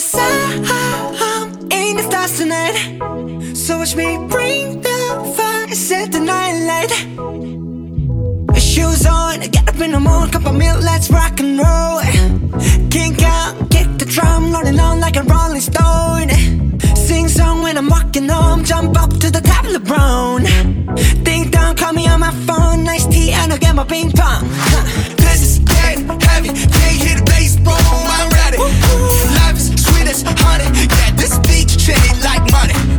Cause I'm in the stars tonight. So watch me bring the fire, set the night light. Shoes on, get up in the morning, cup of milk, let's rock and roll. Kink out, kick the drum, rolling on like a rolling stone. Sing song when I'm walking home, jump up to the top of the brown. Ding dong, call me on my phone, nice tea, and I'll get my ping pong. This is getting heavy. Can't the bass boom. I'm ready. Life is honey. Yeah, this beat chain like money.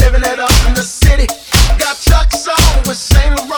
Living it up in the city. Got Chuck's on with Saint Laurent.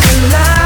the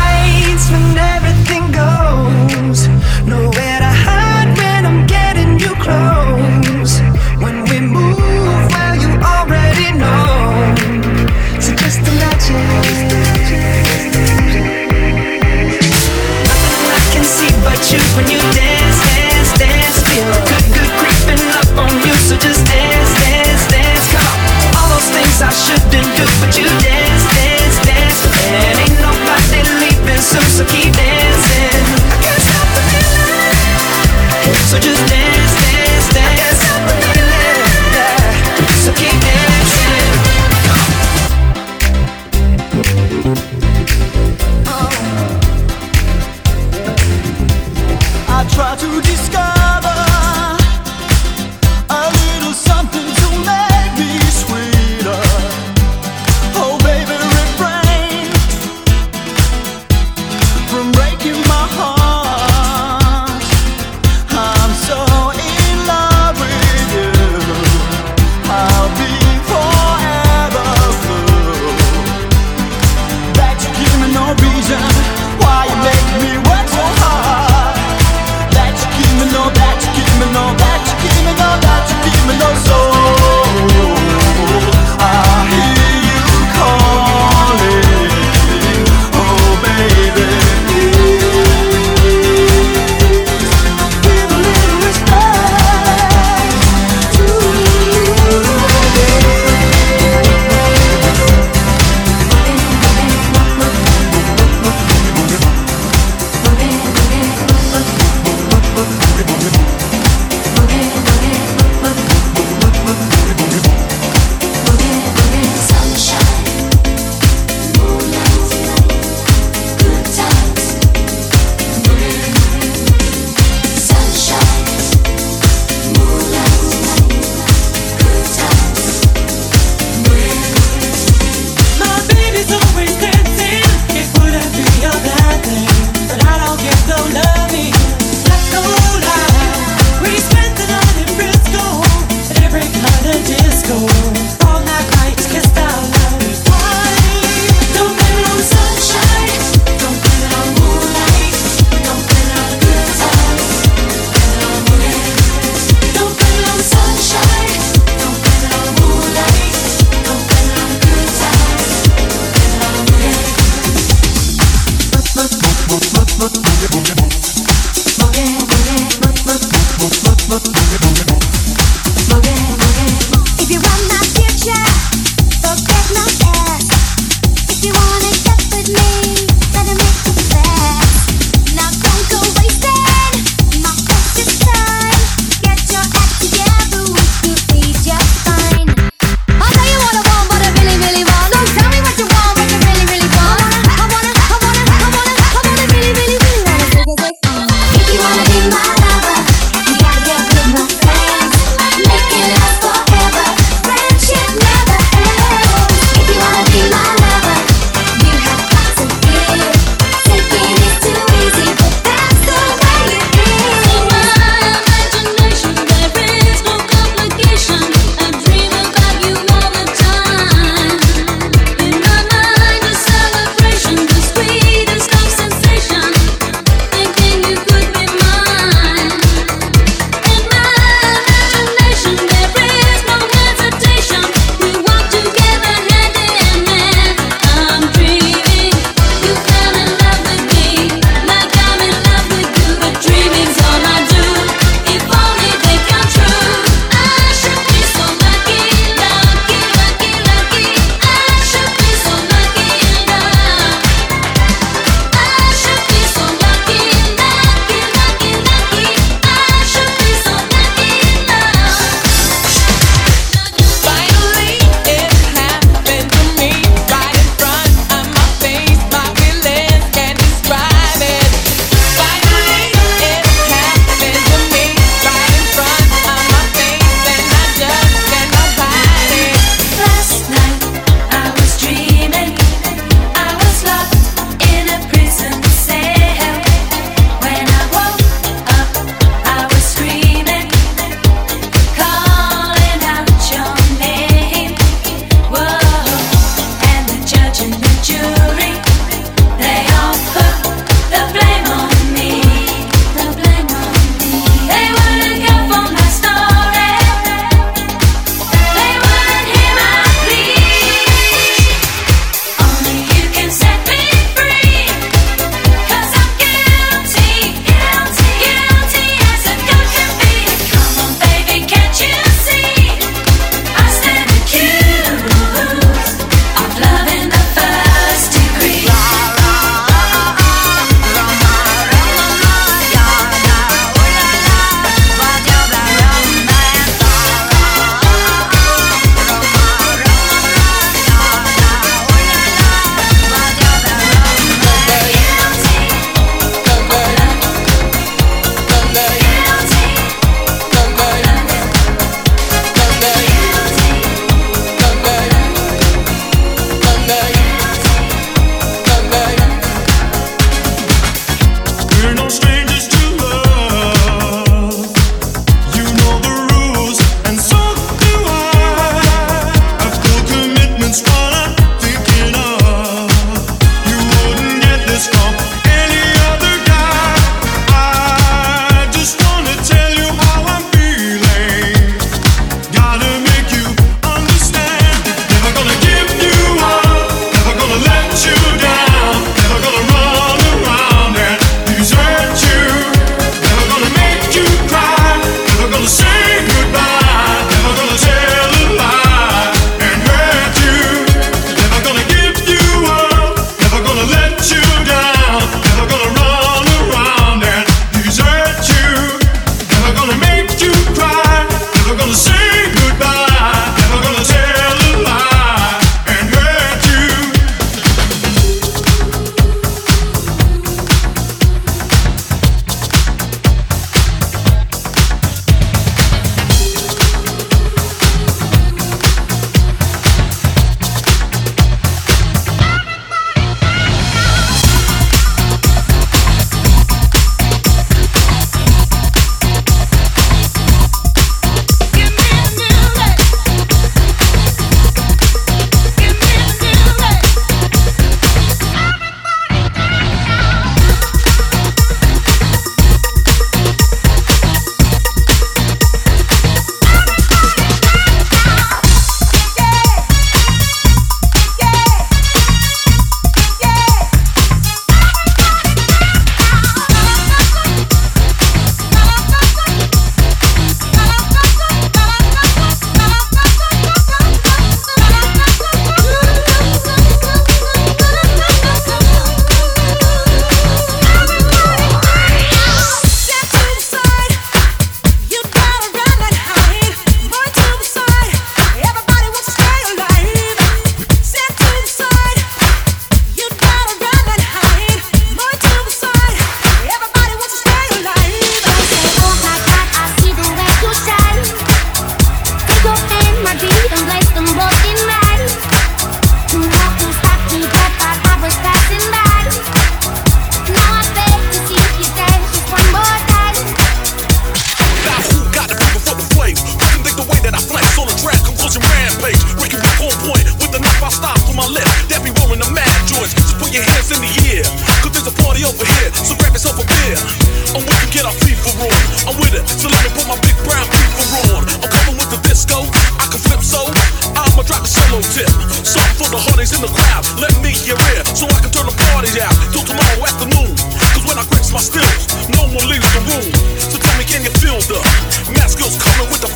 feels coming with the